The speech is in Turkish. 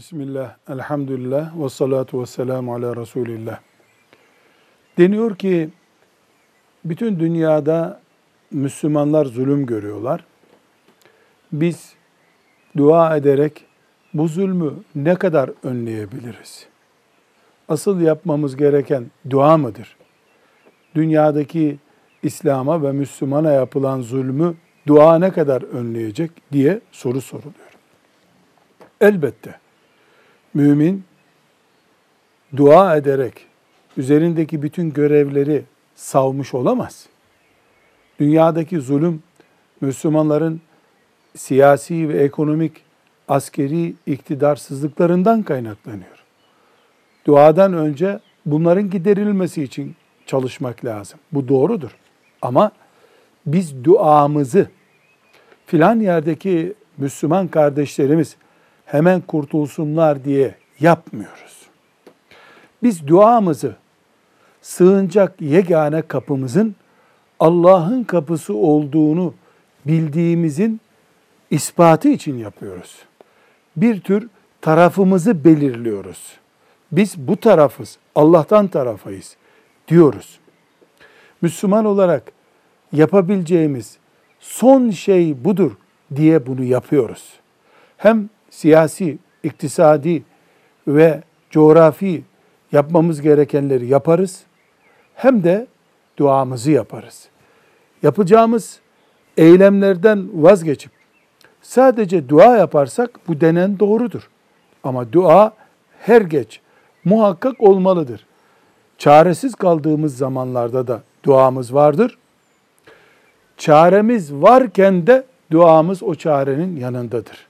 Bismillah, elhamdülillah ve salatu ve selamu ala Resulillah. Deniyor ki bütün dünyada Müslümanlar zulüm görüyorlar. Biz dua ederek bu zulmü ne kadar önleyebiliriz? Asıl yapmamız gereken dua mıdır? Dünyadaki İslam'a ve Müslümana yapılan zulmü dua ne kadar önleyecek diye soru soruluyor. Elbette mümin dua ederek üzerindeki bütün görevleri savmış olamaz. Dünyadaki zulüm Müslümanların siyasi ve ekonomik askeri iktidarsızlıklarından kaynaklanıyor. Duadan önce bunların giderilmesi için çalışmak lazım. Bu doğrudur. Ama biz duamızı filan yerdeki Müslüman kardeşlerimiz hemen kurtulsunlar diye yapmıyoruz. Biz duamızı sığınacak yegane kapımızın Allah'ın kapısı olduğunu bildiğimizin ispatı için yapıyoruz. Bir tür tarafımızı belirliyoruz. Biz bu tarafız, Allah'tan tarafayız diyoruz. Müslüman olarak yapabileceğimiz son şey budur diye bunu yapıyoruz. Hem siyasi, iktisadi ve coğrafi yapmamız gerekenleri yaparız. Hem de duamızı yaparız. Yapacağımız eylemlerden vazgeçip sadece dua yaparsak bu denen doğrudur. Ama dua her geç muhakkak olmalıdır. Çaresiz kaldığımız zamanlarda da duamız vardır. Çaremiz varken de duamız o çarenin yanındadır.